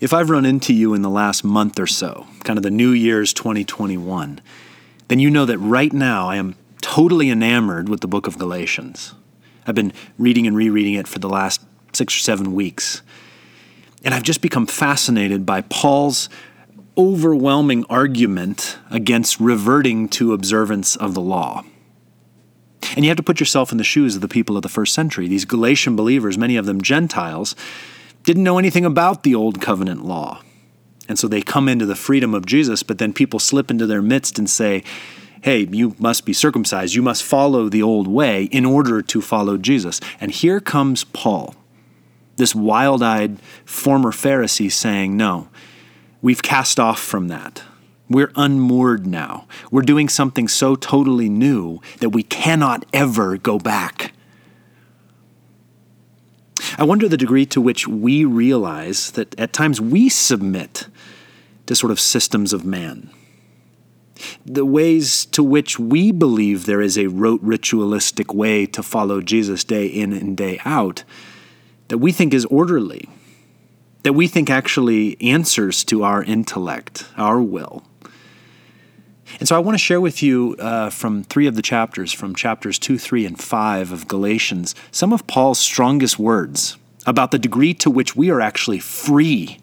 If I've run into you in the last month or so, kind of the New Year's 2021, then you know that right now I am totally enamored with the book of Galatians. I've been reading and rereading it for the last six or seven weeks. And I've just become fascinated by Paul's overwhelming argument against reverting to observance of the law. And you have to put yourself in the shoes of the people of the first century. These Galatian believers, many of them Gentiles, didn't know anything about the old covenant law. And so they come into the freedom of Jesus, but then people slip into their midst and say, hey, you must be circumcised. You must follow the old way in order to follow Jesus. And here comes Paul, this wild eyed former Pharisee, saying, no, we've cast off from that. We're unmoored now. We're doing something so totally new that we cannot ever go back. I wonder the degree to which we realize that at times we submit to sort of systems of man. The ways to which we believe there is a rote ritualistic way to follow Jesus day in and day out that we think is orderly, that we think actually answers to our intellect, our will. And so I want to share with you uh, from three of the chapters, from chapters 2, 3, and 5 of Galatians, some of Paul's strongest words about the degree to which we are actually free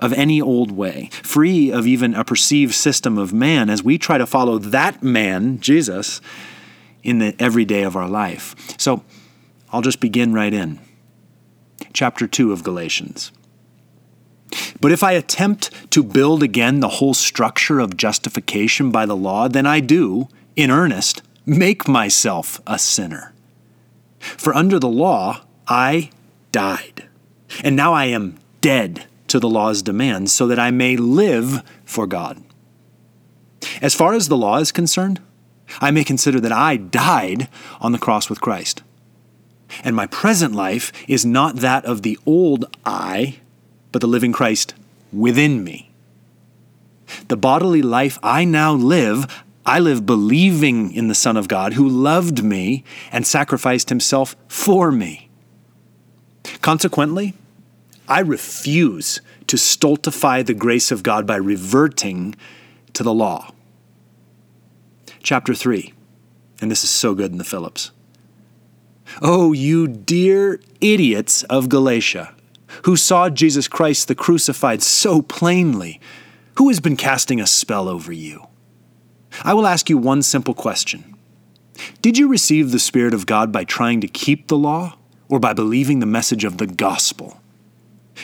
of any old way, free of even a perceived system of man as we try to follow that man, Jesus, in the everyday of our life. So I'll just begin right in. Chapter 2 of Galatians. But if I attempt to build again the whole structure of justification by the law, then I do, in earnest, make myself a sinner. For under the law, I died. And now I am dead to the law's demands so that I may live for God. As far as the law is concerned, I may consider that I died on the cross with Christ. And my present life is not that of the old I but the living Christ within me. The bodily life I now live, I live believing in the Son of God who loved me and sacrificed himself for me. Consequently, I refuse to stultify the grace of God by reverting to the law. Chapter 3, and this is so good in the Phillips. Oh, you dear idiots of Galatia who saw Jesus Christ the crucified so plainly, who has been casting a spell over you? I will ask you one simple question Did you receive the Spirit of God by trying to keep the law or by believing the message of the gospel?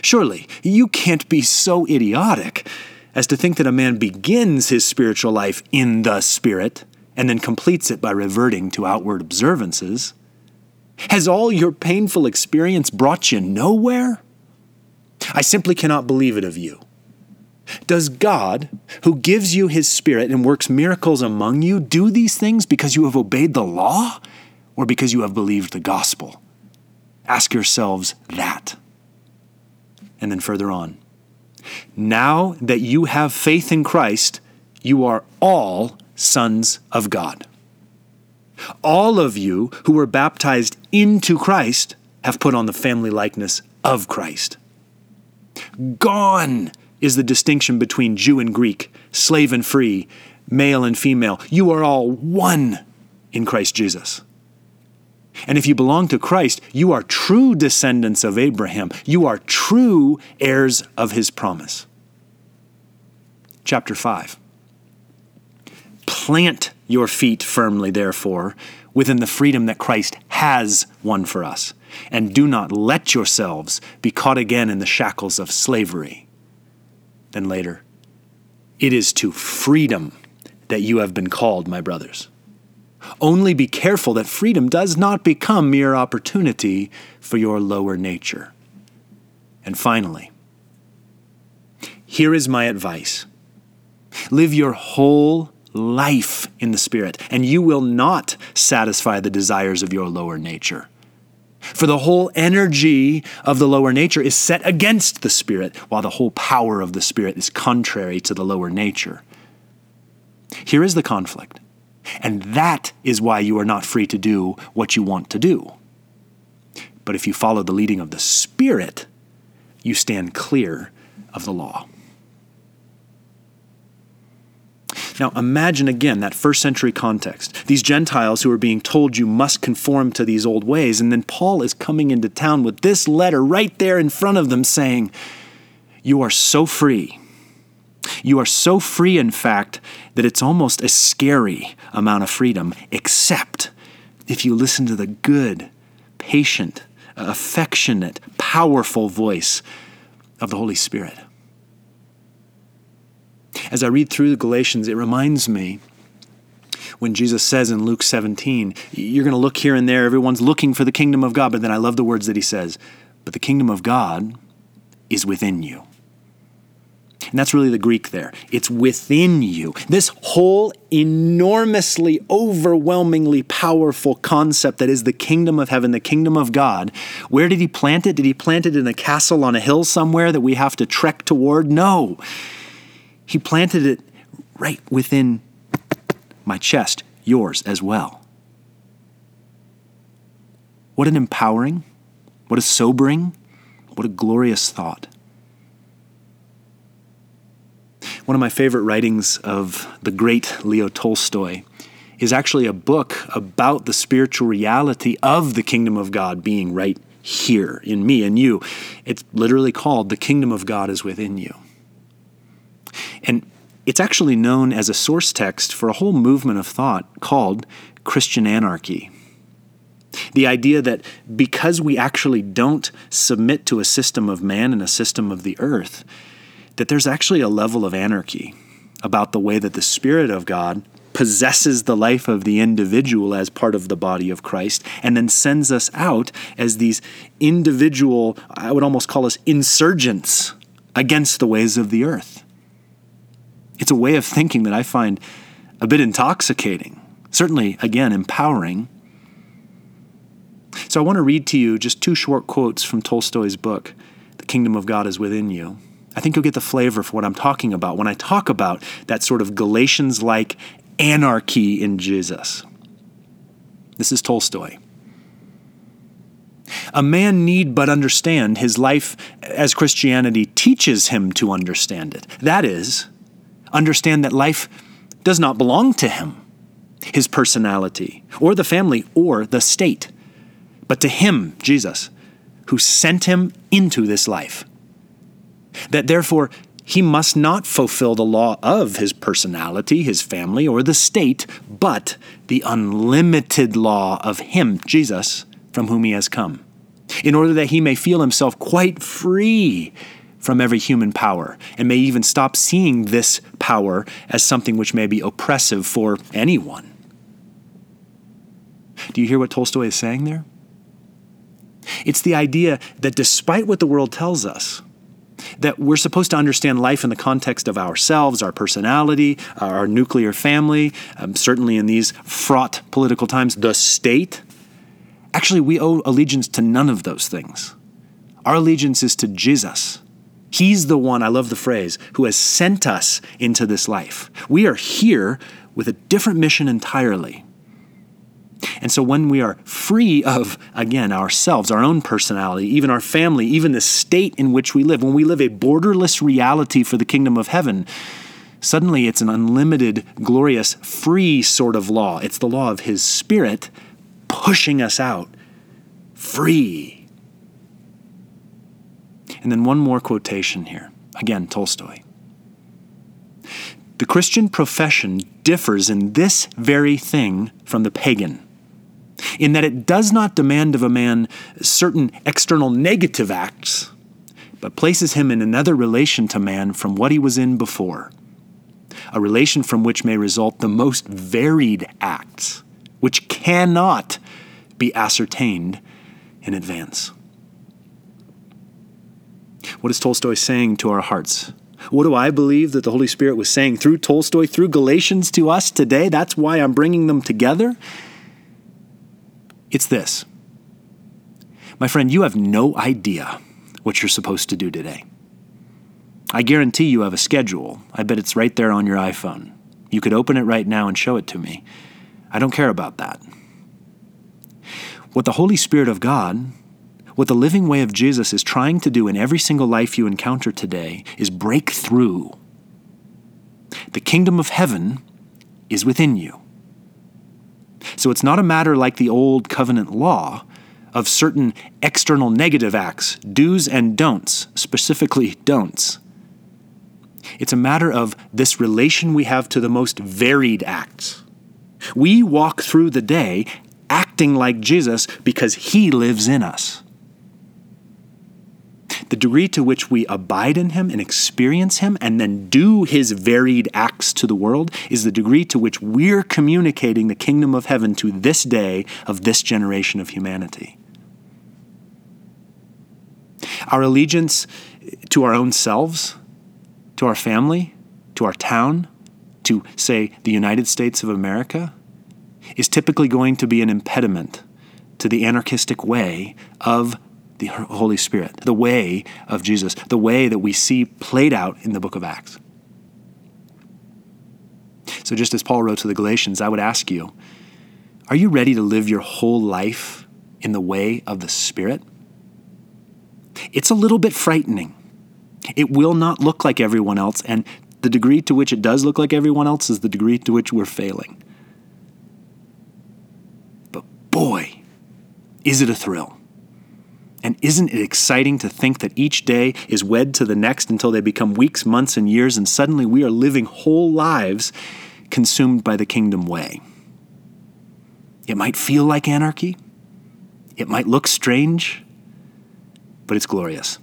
Surely, you can't be so idiotic as to think that a man begins his spiritual life in the Spirit and then completes it by reverting to outward observances. Has all your painful experience brought you nowhere? I simply cannot believe it of you. Does God, who gives you his Spirit and works miracles among you, do these things because you have obeyed the law or because you have believed the gospel? Ask yourselves that. And then further on. Now that you have faith in Christ, you are all sons of God. All of you who were baptized into Christ have put on the family likeness of Christ. Gone is the distinction between Jew and Greek, slave and free, male and female. You are all one in Christ Jesus. And if you belong to Christ, you are true descendants of Abraham. You are true heirs of his promise. Chapter 5. Plant your feet firmly, therefore, within the freedom that Christ has won for us and do not let yourselves be caught again in the shackles of slavery. Then later, it is to freedom that you have been called, my brothers. Only be careful that freedom does not become mere opportunity for your lower nature. And finally, here is my advice live your whole life in the Spirit, and you will not satisfy the desires of your lower nature. For the whole energy of the lower nature is set against the Spirit, while the whole power of the Spirit is contrary to the lower nature. Here is the conflict. And that is why you are not free to do what you want to do. But if you follow the leading of the Spirit, you stand clear of the law. Now, imagine again that first century context. These Gentiles who are being told you must conform to these old ways, and then Paul is coming into town with this letter right there in front of them saying, You are so free. You are so free, in fact, that it's almost a scary amount of freedom, except if you listen to the good, patient, affectionate, powerful voice of the Holy Spirit. As I read through Galatians, it reminds me when Jesus says in Luke 17, you're going to look here and there, everyone's looking for the kingdom of God, but then I love the words that he says, but the kingdom of God is within you. And that's really the Greek there. It's within you. This whole enormously, overwhelmingly powerful concept that is the kingdom of heaven, the kingdom of God. Where did he plant it? Did he plant it in a castle on a hill somewhere that we have to trek toward? No. He planted it right within my chest, yours as well. What an empowering, what a sobering, what a glorious thought. One of my favorite writings of the great Leo Tolstoy is actually a book about the spiritual reality of the kingdom of God being right here in me and you. It's literally called The Kingdom of God is Within You. And it's actually known as a source text for a whole movement of thought called Christian anarchy. The idea that because we actually don't submit to a system of man and a system of the earth, that there's actually a level of anarchy about the way that the Spirit of God possesses the life of the individual as part of the body of Christ and then sends us out as these individual, I would almost call us insurgents against the ways of the earth. It's a way of thinking that I find a bit intoxicating, certainly, again, empowering. So I want to read to you just two short quotes from Tolstoy's book, The Kingdom of God is Within You. I think you'll get the flavor for what I'm talking about when I talk about that sort of Galatians like anarchy in Jesus. This is Tolstoy. A man need but understand his life as Christianity teaches him to understand it. That is, understand that life does not belong to him, his personality, or the family, or the state, but to him, Jesus, who sent him into this life. That therefore he must not fulfill the law of his personality, his family, or the state, but the unlimited law of him, Jesus, from whom he has come, in order that he may feel himself quite free from every human power, and may even stop seeing this power as something which may be oppressive for anyone. Do you hear what Tolstoy is saying there? It's the idea that despite what the world tells us, that we're supposed to understand life in the context of ourselves, our personality, our nuclear family, um, certainly in these fraught political times, the state. Actually, we owe allegiance to none of those things. Our allegiance is to Jesus. He's the one, I love the phrase, who has sent us into this life. We are here with a different mission entirely. And so when we are free of, again, ourselves, our own personality, even our family, even the state in which we live, when we live a borderless reality for the kingdom of heaven, suddenly it's an unlimited, glorious, free sort of law. It's the law of His Spirit pushing us out free and then one more quotation here. Again, Tolstoy. The Christian profession differs in this very thing from the pagan, in that it does not demand of a man certain external negative acts, but places him in another relation to man from what he was in before, a relation from which may result the most varied acts, which cannot be ascertained in advance. What is Tolstoy saying to our hearts? What do I believe that the Holy Spirit was saying through Tolstoy, through Galatians to us today? That's why I'm bringing them together. It's this. My friend, you have no idea what you're supposed to do today. I guarantee you have a schedule. I bet it's right there on your iPhone. You could open it right now and show it to me. I don't care about that. What the Holy Spirit of God What the living way of Jesus is trying to do in every single life you encounter today is break through. The kingdom of heaven is within you. So it's not a matter like the old covenant law of certain external negative acts, do's and don'ts, specifically don'ts. It's a matter of this relation we have to the most varied acts. We walk through the day acting like Jesus because he lives in us. The degree to which we abide in him and experience him and then do his varied acts to the world is the degree to which we're communicating the kingdom of heaven to this day of this generation of humanity. Our allegiance to our own selves, to our family, to our town, to, say, the United States of America, is typically going to be an impediment to the anarchistic way of the Holy Spirit, the way of Jesus, the way that we see played out in the book of Acts. So, just as Paul wrote to the Galatians, I would ask you are you ready to live your whole life in the way of the Spirit? It's a little bit frightening. It will not look like everyone else, and the degree to which it does look like everyone else is the degree to which we're failing. But boy, is it a thrill. And isn't it exciting to think that each day is wed to the next until they become weeks, months, and years, and suddenly we are living whole lives consumed by the kingdom way? It might feel like anarchy, it might look strange, but it's glorious.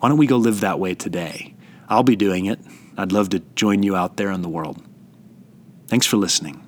Why don't we go live that way today? I'll be doing it. I'd love to join you out there in the world. Thanks for listening.